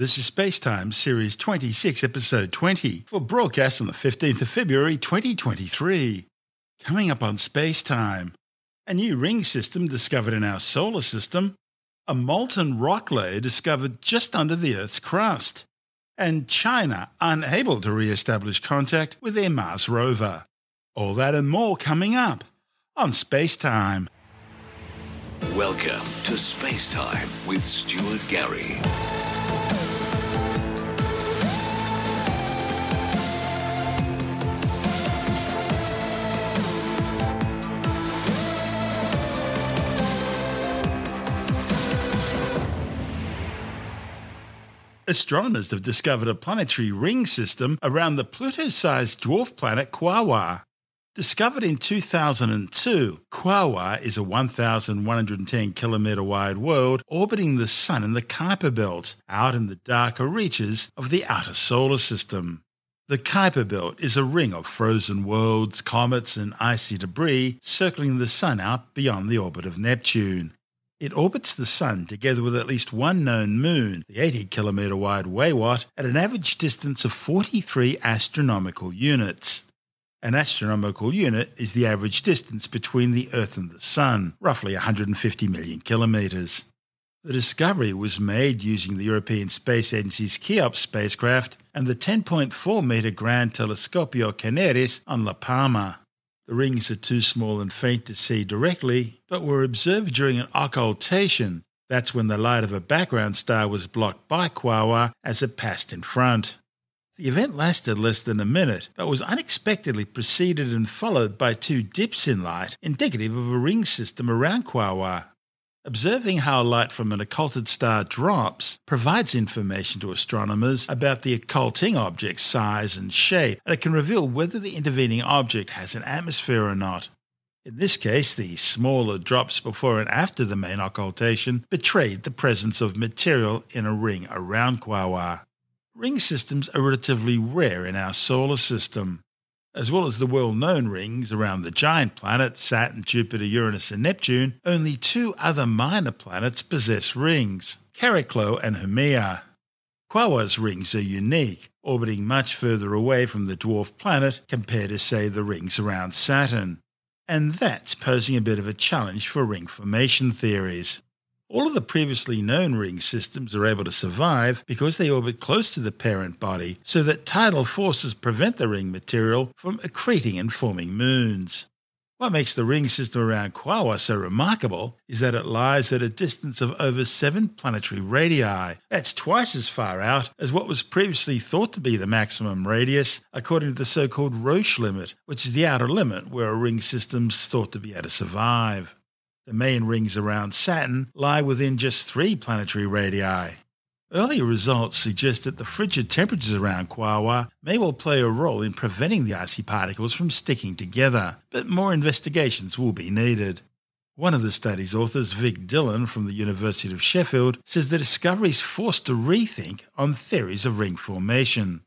This is Spacetime Series 26, Episode 20, for broadcast on the 15th of February 2023. Coming up on Spacetime, a new ring system discovered in our solar system, a molten rock layer discovered just under the Earth's crust, and China unable to re establish contact with their Mars rover. All that and more coming up on Spacetime. Welcome to Spacetime with Stuart Gary. Astronomers have discovered a planetary ring system around the Pluto sized dwarf planet Quaoar. Discovered in 2002, Quaoar is a 1,110 kilometre wide world orbiting the Sun in the Kuiper Belt, out in the darker reaches of the outer solar system. The Kuiper Belt is a ring of frozen worlds, comets, and icy debris circling the Sun out beyond the orbit of Neptune. It orbits the Sun together with at least one known moon, the 80 kilometre wide Weywot, at an average distance of 43 astronomical units. An astronomical unit is the average distance between the Earth and the Sun, roughly 150 million kilometres. The discovery was made using the European Space Agency's Cheops spacecraft and the 10.4 metre Gran Telescopio Canarias on La Palma. The rings are too small and faint to see directly, but were observed during an occultation. That's when the light of a background star was blocked by Quaoar as it passed in front. The event lasted less than a minute, but was unexpectedly preceded and followed by two dips in light, indicative of a ring system around Quaoar. Observing how light from an occulted star drops provides information to astronomers about the occulting object's size and shape, and it can reveal whether the intervening object has an atmosphere or not. In this case, the smaller drops before and after the main occultation betrayed the presence of material in a ring around Quaoar. Ring systems are relatively rare in our solar system as well as the well known rings around the giant planets Saturn, Jupiter, Uranus, and Neptune, only two other minor planets possess rings Chariklo and Haumea. Quaoar's rings are unique, orbiting much further away from the dwarf planet compared to, say, the rings around Saturn. And that's posing a bit of a challenge for ring formation theories. All of the previously known ring systems are able to survive because they orbit close to the parent body so that tidal forces prevent the ring material from accreting and forming moons. What makes the ring system around Quaoar so remarkable is that it lies at a distance of over seven planetary radii. That's twice as far out as what was previously thought to be the maximum radius, according to the so called Roche limit, which is the outer limit where a ring system's thought to be able to survive. The main rings around Saturn lie within just three planetary radii. Earlier results suggest that the frigid temperatures around Quaoar may well play a role in preventing the icy particles from sticking together, but more investigations will be needed. One of the study's authors, Vik Dhillon from the University of Sheffield, says the discovery is forced to rethink on theories of ring formation.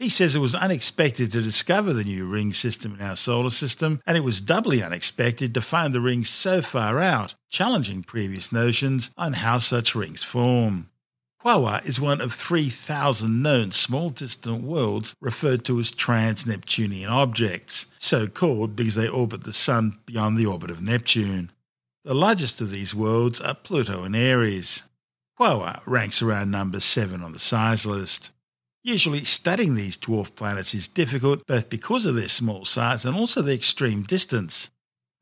He says it was unexpected to discover the new ring system in our solar system, and it was doubly unexpected to find the rings so far out, challenging previous notions on how such rings form. Quaoar is one of 3,000 known small distant worlds referred to as trans Neptunian objects, so called because they orbit the Sun beyond the orbit of Neptune. The largest of these worlds are Pluto and Eris. Quaoar ranks around number 7 on the size list. Usually, studying these dwarf planets is difficult both because of their small size and also their extreme distance.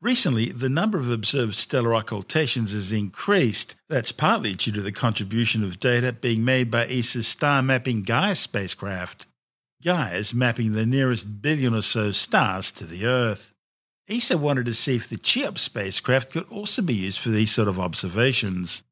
Recently, the number of observed stellar occultations has increased. That's partly due to the contribution of data being made by ESA's star mapping Gaia spacecraft. Gaia is mapping the nearest billion or so stars to the Earth. ESA wanted to see if the Cheops spacecraft could also be used for these sort of observations.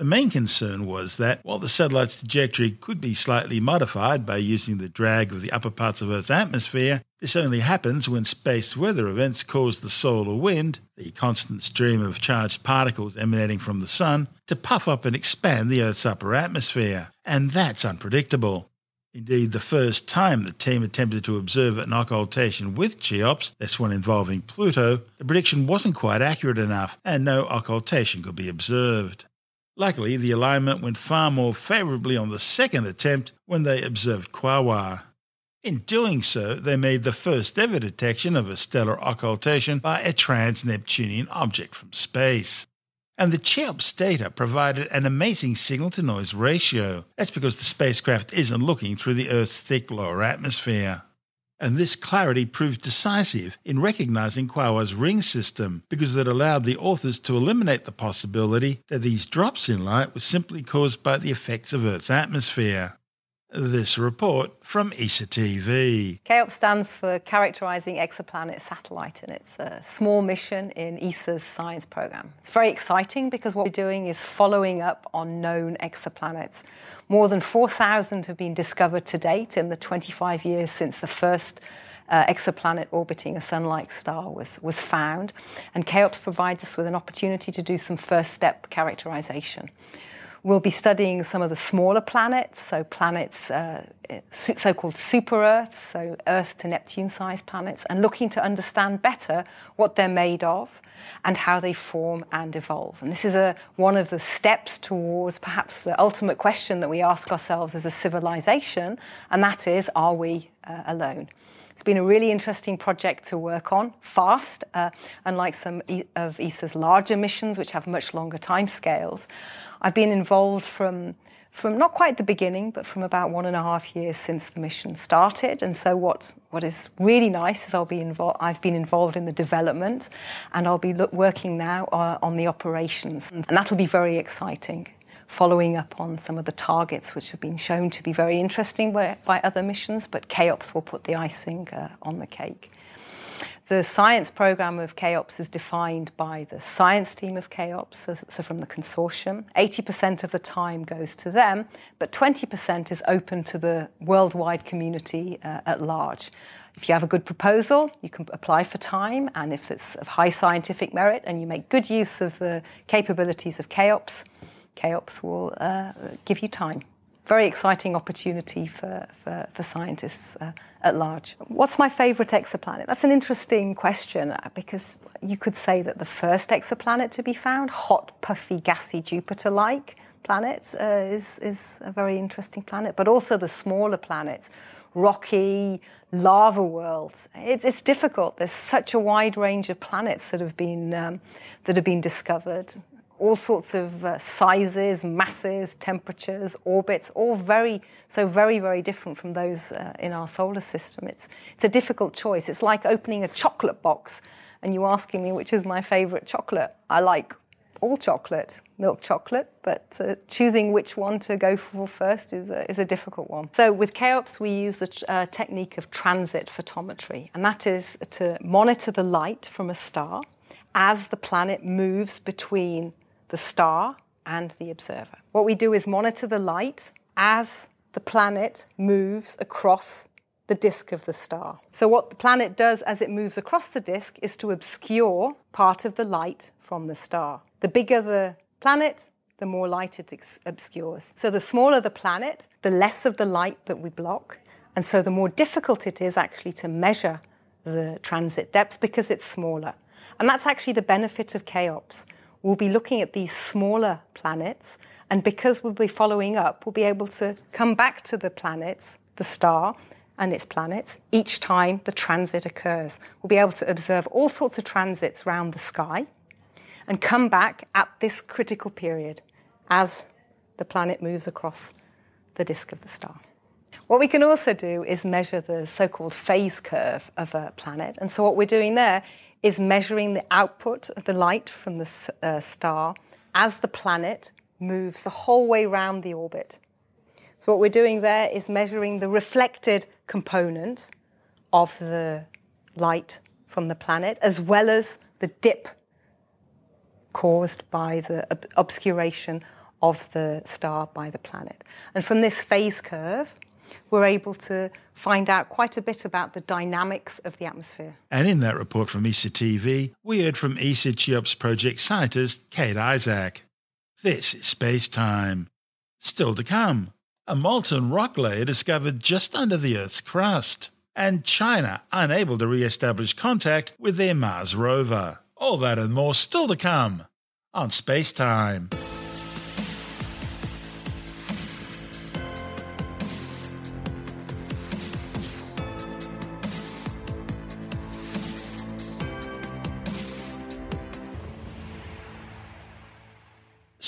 The main concern was that while the satellite's trajectory could be slightly modified by using the drag of the upper parts of Earth's atmosphere, this only happens when space weather events cause the solar wind, the constant stream of charged particles emanating from the Sun, to puff up and expand the Earth's upper atmosphere. And that's unpredictable. Indeed, the first time the team attempted to observe an occultation with Cheops, this one involving Pluto, the prediction wasn't quite accurate enough and no occultation could be observed. Luckily, the alignment went far more favourably on the second attempt when they observed Quaoar. In doing so, they made the first ever detection of a stellar occultation by a trans Neptunian object from space. And the CHEOPS data provided an amazing signal to noise ratio. That's because the spacecraft isn't looking through the Earth's thick lower atmosphere. And this clarity proved decisive in recognizing Quaoar's ring system because it allowed the authors to eliminate the possibility that these drops in light were simply caused by the effects of Earth's atmosphere. This report from ESA TV. CHEOPS stands for Characterizing Exoplanet Satellite, and it's a small mission in ESA's science program. It's very exciting because what we're doing is following up on known exoplanets. More than 4,000 have been discovered to date in the 25 years since the first uh, exoplanet orbiting a sun like star was, was found. And CHEOPS provides us with an opportunity to do some first step characterization. We'll be studying some of the smaller planets, so planets, uh, so called super Earths, so Earth to Neptune sized planets, and looking to understand better what they're made of and how they form and evolve. And this is a, one of the steps towards perhaps the ultimate question that we ask ourselves as a civilization, and that is are we uh, alone? It's been a really interesting project to work on, fast, uh, unlike some of ESA's larger missions, which have much longer timescales. I've been involved from from not quite the beginning, but from about one and a half years since the mission started. And so, what what is really nice is I'll be involved. I've been involved in the development, and I'll be look, working now uh, on the operations, and that'll be very exciting following up on some of the targets which have been shown to be very interesting by, by other missions, but CHEOPS will put the icing uh, on the cake. The science program of CHEOPS is defined by the science team of CHEOPS, so, so from the consortium. 80% of the time goes to them, but 20% is open to the worldwide community uh, at large. If you have a good proposal, you can apply for time, and if it's of high scientific merit and you make good use of the capabilities of CHEOPS, CHEOPS will uh, give you time. Very exciting opportunity for, for, for scientists uh, at large. What's my favourite exoplanet? That's an interesting question uh, because you could say that the first exoplanet to be found, hot, puffy, gassy Jupiter like planet, uh, is, is a very interesting planet, but also the smaller planets, rocky, lava worlds. It's, it's difficult. There's such a wide range of planets that have been, um, that have been discovered all sorts of uh, sizes, masses, temperatures, orbits, all very, so very, very different from those uh, in our solar system. It's, it's a difficult choice. It's like opening a chocolate box and you asking me which is my favorite chocolate. I like all chocolate, milk chocolate, but uh, choosing which one to go for first is a, is a difficult one. So with CHEOPS, we use the uh, technique of transit photometry, and that is to monitor the light from a star as the planet moves between the star and the observer. What we do is monitor the light as the planet moves across the disk of the star. So, what the planet does as it moves across the disk is to obscure part of the light from the star. The bigger the planet, the more light it obscures. So, the smaller the planet, the less of the light that we block. And so, the more difficult it is actually to measure the transit depth because it's smaller. And that's actually the benefit of CHEOPS we'll be looking at these smaller planets, and because we'll be following up, we'll be able to come back to the planets, the star, and its planets each time the transit occurs. We'll be able to observe all sorts of transits around the sky and come back at this critical period as the planet moves across the disk of the star. What we can also do is measure the so called phase curve of a planet. And so, what we're doing there is measuring the output of the light from the uh, star as the planet moves the whole way around the orbit. So, what we're doing there is measuring the reflected component of the light from the planet, as well as the dip caused by the ob- obscuration of the star by the planet. And from this phase curve, we're able to find out quite a bit about the dynamics of the atmosphere. And in that report from ESA TV, we heard from ESA CHEOPS project scientist Kate Isaak. This is Space Time. Still to come, a molten rock layer discovered just under the Earth's crust, and China unable to re establish contact with their Mars rover. All that and more still to come on Space Time.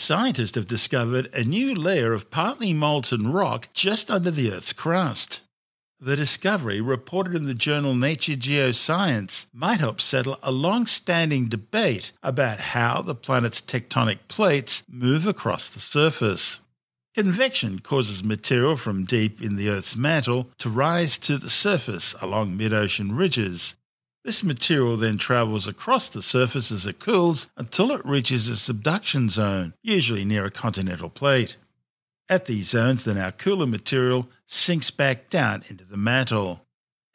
Scientists have discovered a new layer of partly molten rock just under the Earth's crust. The discovery, reported in the journal Nature Geoscience, might help settle a long standing debate about how the planet's tectonic plates move across the surface. Convection causes material from deep in the Earth's mantle to rise to the surface along mid ocean ridges. This material then travels across the surface as it cools until it reaches a subduction zone, usually near a continental plate. At these zones, the now cooler material sinks back down into the mantle.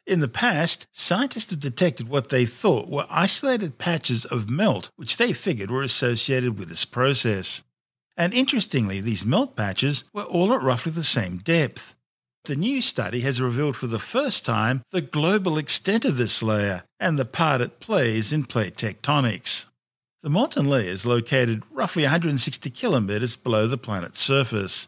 In the past, scientists have detected what they thought were isolated patches of melt, which they figured were associated with this process. And interestingly, these melt patches were all at roughly the same depth. The new study has revealed for the first time the global extent of this layer and the part it plays in plate tectonics. The molten layer is located roughly 160 kilometres below the planet's surface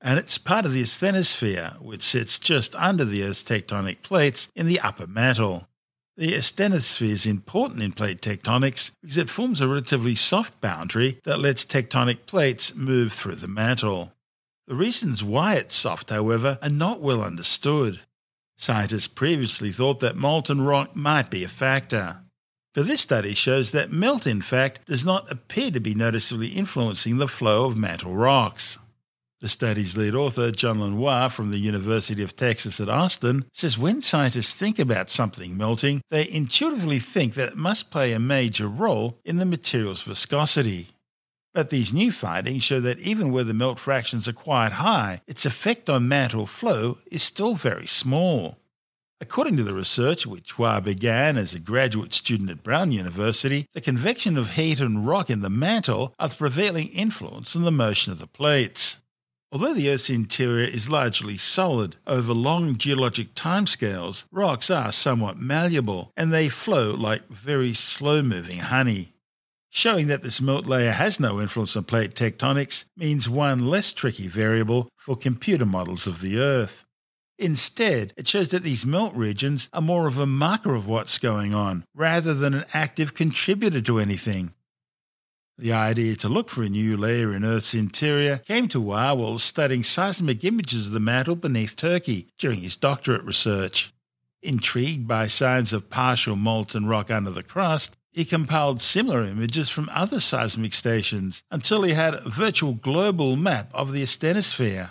and it's part of the asthenosphere, which sits just under the Earth's tectonic plates in the upper mantle. The asthenosphere is important in plate tectonics because it forms a relatively soft boundary that lets tectonic plates move through the mantle. The reasons why it's soft, however, are not well understood. Scientists previously thought that molten rock might be a factor. But this study shows that melt, in fact, does not appear to be noticeably influencing the flow of mantle rocks. The study's lead author, Junlin Hua from the University of Texas at Austin, says when scientists think about something melting, they intuitively think that it must play a major role in the material's viscosity. But these new findings show that even where the melt fractions are quite high, its effect on mantle flow is still very small. According to the research, which Hua began as a graduate student at Brown University, the convection of heat and rock in the mantle are the prevailing influence on the motion of the plates. Although the Earth's interior is largely solid, over long geologic timescales, rocks are somewhat malleable and they flow like very slow moving honey. Showing that this melt layer has no influence on plate tectonics means one less tricky variable for computer models of the Earth. Instead, it shows that these melt regions are more of a marker of what's going on, rather than an active contributor to anything. The idea to look for a new layer in Earth's interior came to Hua while studying seismic images of the mantle beneath Turkey during his doctorate research. Intrigued by signs of partial molten rock under the crust, he compiled similar images from other seismic stations until he had a virtual global map of the asthenosphere.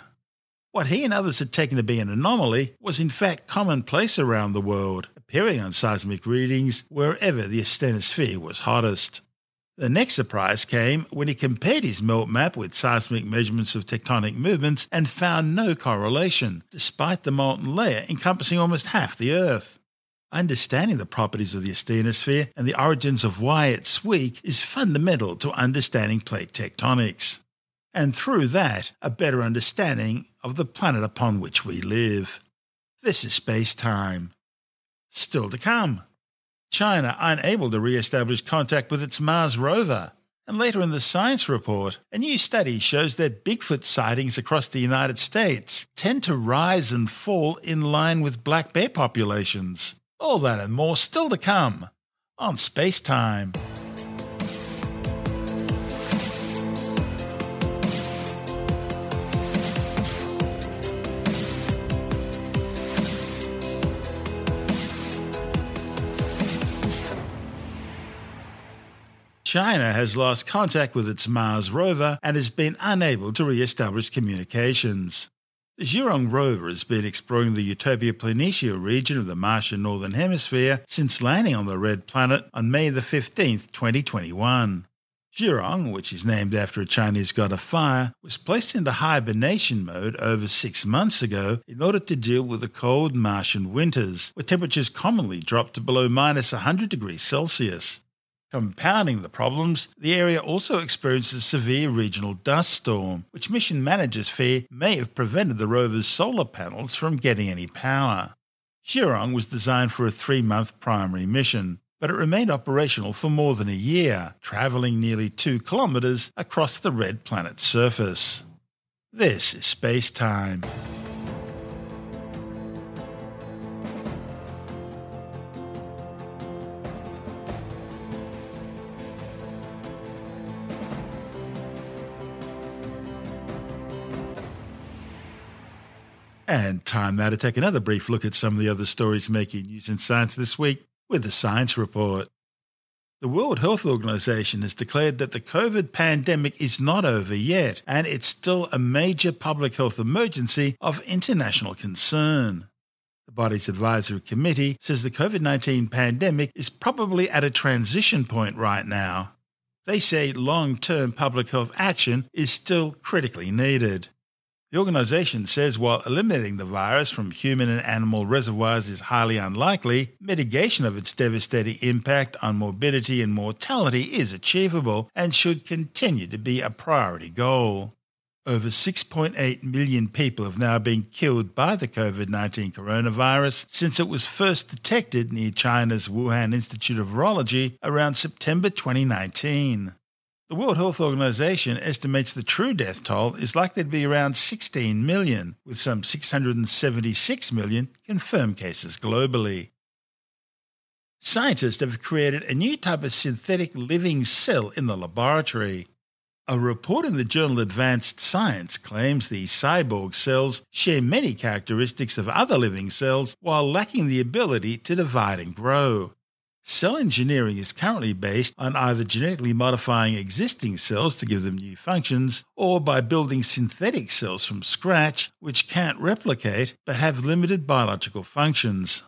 What he and others had taken to be an anomaly was in fact commonplace around the world, appearing on seismic readings wherever the asthenosphere was hottest. The next surprise came when he compared his melt map with seismic measurements of tectonic movements and found no correlation, despite the molten layer encompassing almost half the Earth. Understanding the properties of the asthenosphere and the origins of why it's weak is fundamental to understanding plate tectonics. And through that, a better understanding of the planet upon which we live. This is space time. Still to come. China unable to re establish contact with its Mars rover. And later in the science report, a new study shows that Bigfoot sightings across the United States tend to rise and fall in line with black bear populations. All that and more still to come on Space Time. China has lost contact with its Mars rover and has been unable to re establish communications. The Zhurong rover has been exploring the Utopia Planitia region of the Martian Northern Hemisphere since landing on the Red Planet on May 15, 2021. Zhurong, which is named after a Chinese god of fire, was placed into hibernation mode over six months ago in order to deal with the cold Martian winters, where temperatures commonly drop to below minus 100 degrees Celsius. Compounding the problems, the area also experienced a severe regional dust storm, which mission managers fear may have prevented the rover's solar panels from getting any power. Zhurong was designed for a three month primary mission, but it remained operational for more than a year, travelling nearly two kilometres across the red planet's surface. This is space time. And time now to take another brief look at some of the other stories making news in science this week with the Science Report. The World Health Organization has declared that the COVID pandemic is not over yet, and it's still a major public health emergency of international concern. The body's advisory committee says the COVID 19 pandemic is probably at a transition point right now. They say long term public health action is still critically needed. The organisation says while eliminating the virus from human and animal reservoirs is highly unlikely, mitigation of its devastating impact on morbidity and mortality is achievable and should continue to be a priority goal. Over 6.8 million people have now been killed by the COVID 19 coronavirus since it was first detected near China's Wuhan Institute of Virology around September 2019. The World Health Organization estimates the true death toll is likely to be around 16 million, with some 676 million confirmed cases globally. Scientists have created a new type of synthetic living cell in the laboratory. A report in the journal Advanced Science claims these cyborg cells share many characteristics of other living cells while lacking the ability to divide and grow. Cell engineering is currently based on either genetically modifying existing cells to give them new functions, or by building synthetic cells from scratch which can't replicate but have limited biological functions.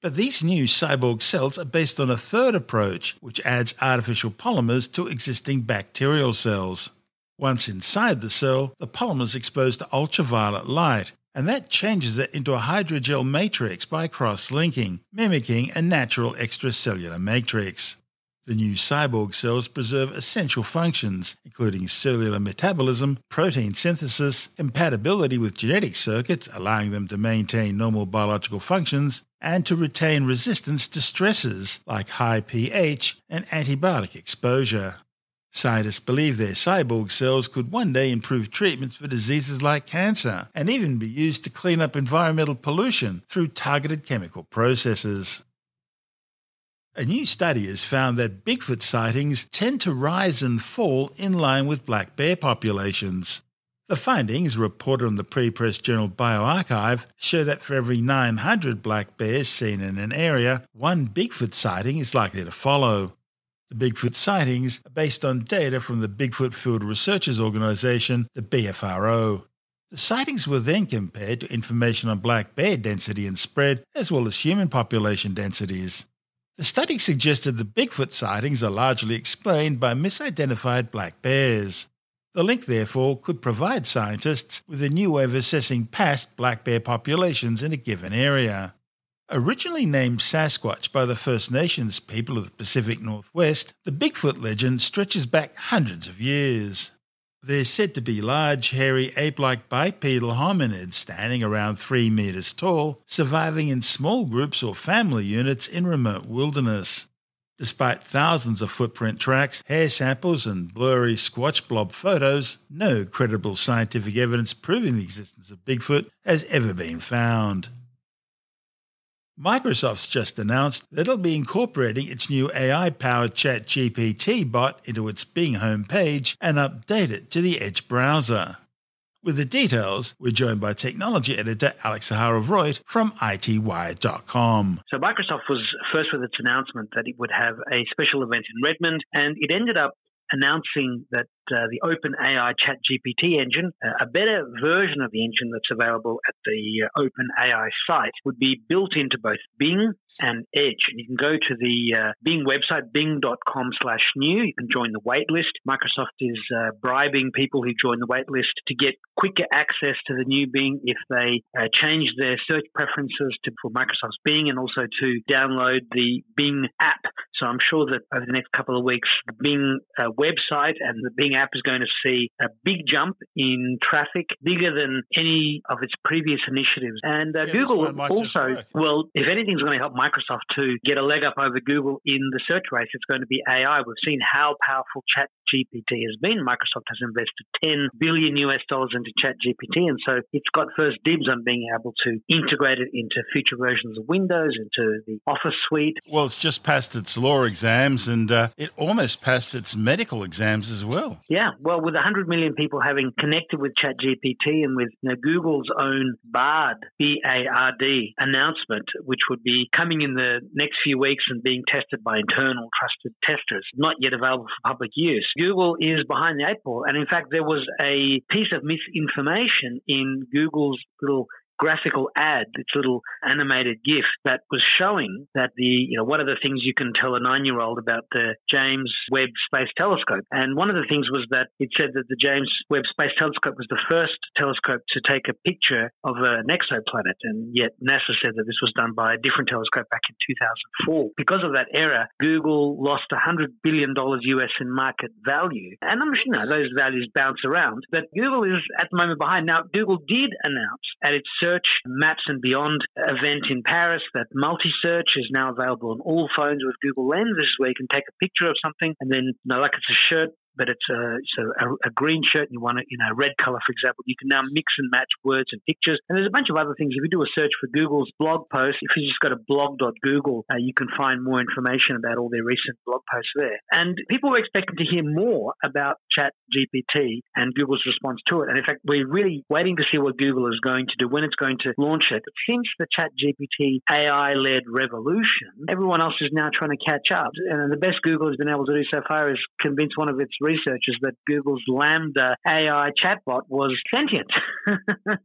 But these new cyborg cells are based on a third approach, which adds artificial polymers to existing bacterial cells. Once inside the cell, the polymer is exposed to ultraviolet light, and that changes it into a hydrogel matrix by cross linking, mimicking a natural extracellular matrix. The new cyborg cells preserve essential functions, including cellular metabolism, protein synthesis, compatibility with genetic circuits, allowing them to maintain normal biological functions, and to retain resistance to stresses like high pH and antibiotic exposure. Scientists believe their cyborg cells could one day improve treatments for diseases like cancer and even be used to clean up environmental pollution through targeted chemical processes. A new study has found that Bigfoot sightings tend to rise and fall in line with black bear populations. The findings, reported on the pre press journal bioRxiv, show that for every 900 black bears seen in an area, one Bigfoot sighting is likely to follow. The Bigfoot sightings are based on data from the Bigfoot Field Researchers Organization, the BFRO. The sightings were then compared to information on black bear density and spread, as well as human population densities. The study suggested the Bigfoot sightings are largely explained by misidentified black bears. The link, therefore, could provide scientists with a new way of assessing past black bear populations in a given area. Originally named Sasquatch by the First Nations people of the Pacific Northwest, the Bigfoot legend stretches back hundreds of years. They're said to be large, hairy, ape like bipedal hominids standing around three metres tall, surviving in small groups or family units in remote wilderness. Despite thousands of footprint tracks, hair samples, and blurry Squatch blob photos, no credible scientific evidence proving the existence of Bigfoot has ever been found. Microsoft's just announced that it'll be incorporating its new AI powered ChatGPT bot into its Bing homepage and update it to the Edge browser. With the details, we're joined by technology editor Alex Zaharov-Reutt from ITWire.com. So Microsoft was first with its announcement that it would have a special event in Redmond, and it ended up announcing that uh, the OpenAI ChatGPT engine, a better version of the engine that's available at the uh, OpenAI site, would be built into both Bing and Edge. And you can go to the uh, Bing website, bing.com slash new. You can join the waitlist. Microsoft is uh, bribing people who join the waitlist to get quicker access to the new Bing if they uh, change their search preferences to, for Microsoft's Bing and also to download the Bing app. So I'm sure that over the next couple of weeks, the Bing website and the Bing App is going to see a big jump in traffic, bigger than any of its previous initiatives. And uh, yeah, Google also, well, if anything's going to help Microsoft to get a leg up over Google in the search race, it's going to be AI. We've seen how powerful Chat GPT has been. Microsoft has invested 10 billion US dollars into Chat GPT, and so it's got first dibs on being able to integrate it into future versions of Windows, into the Office suite. Well, it's just passed its law exams, and uh, it almost passed its medical exams as well. Yeah, well, with 100 million people having connected with ChatGPT and with you know, Google's own BARD, B-A-R-D announcement, which would be coming in the next few weeks and being tested by internal trusted testers, not yet available for public use. Google is behind the eight ball. And in fact, there was a piece of misinformation in Google's little graphical ad, its little animated GIF that was showing that the, you know, what are the things you can tell a nine year old about the James Webb Space Telescope? And one of the things was that it said that the James Webb Space Telescope was the first telescope to take a picture of an exoplanet. And yet NASA said that this was done by a different telescope back in 2004. Because of that error, Google lost $100 billion US in market value. And I'm sure, you know, those values bounce around. But Google is at the moment behind. Now, Google did announce at its search Search Maps and Beyond event in Paris that multi-search is now available on all phones with Google Lens. This is where you can take a picture of something and then, you know, like it's a shirt, but it's a, it's a, a, green shirt and you want it in a red color, for example, you can now mix and match words and pictures. And there's a bunch of other things. If you do a search for Google's blog post, if you just go to blog.google, uh, you can find more information about all their recent blog posts there. And people were expecting to hear more about Chat GPT and Google's response to it. And in fact, we're really waiting to see what Google is going to do, when it's going to launch it. But since the Chat GPT AI led revolution, everyone else is now trying to catch up. And the best Google has been able to do so far is convince one of its researchers that Google's LaMDA AI chatbot was sentient,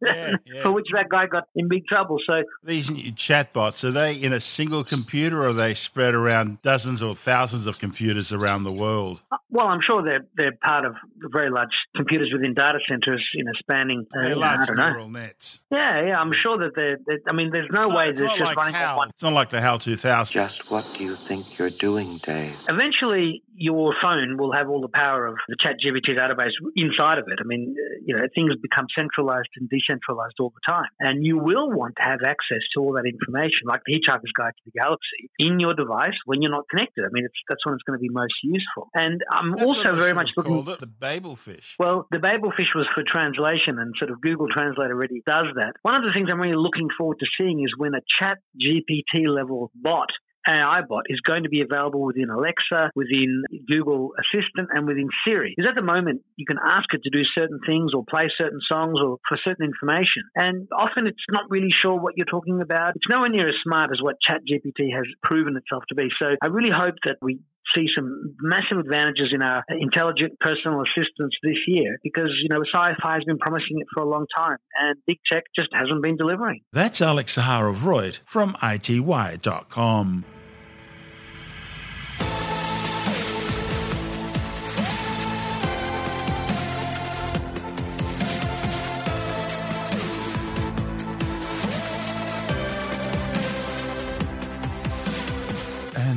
yeah, yeah. for which that guy got in big trouble. So these new chatbots are they in a single computer, or are they spread around dozens or thousands of computers around the world? Uh, well, I'm sure they're they're part of very large computers within data centers, you know, spanning uh, large neural know. nets. Yeah, yeah, I'm sure that they're. they're I mean, there's no it's way not, there's just like running HAL. one. It's not like the HAL 2000. Just what do you think you're doing, Dave? Eventually, your phone will have all the power of the ChatGPT database inside of it. I mean, uh, you know, things become centralized and decentralized all the time. And you will want to have access to all that information, like the Hitchhiker's Guide to the Galaxy, in your device when you're not connected. I mean, it's, that's when it's going to be most useful. And I'm That's also very much looking. it the Babelfish. Well, the Babelfish was for translation, and sort of Google Translate already does that. One of the things I'm really looking forward to seeing is when a Chat GPT level bot AI bot is going to be available within Alexa, within Google Assistant, and within Siri. Because at the moment, you can ask it to do certain things or play certain songs or for certain information. And often it's not really sure what you're talking about. It's nowhere near as smart as what ChatGPT has proven itself to be. So I really hope that we see some massive advantages in our intelligent personal assistants this year because, you know, sci-fi has been promising it for a long time and big tech just hasn't been delivering. That's Alex Zaharov-Reutt from ITWire.com.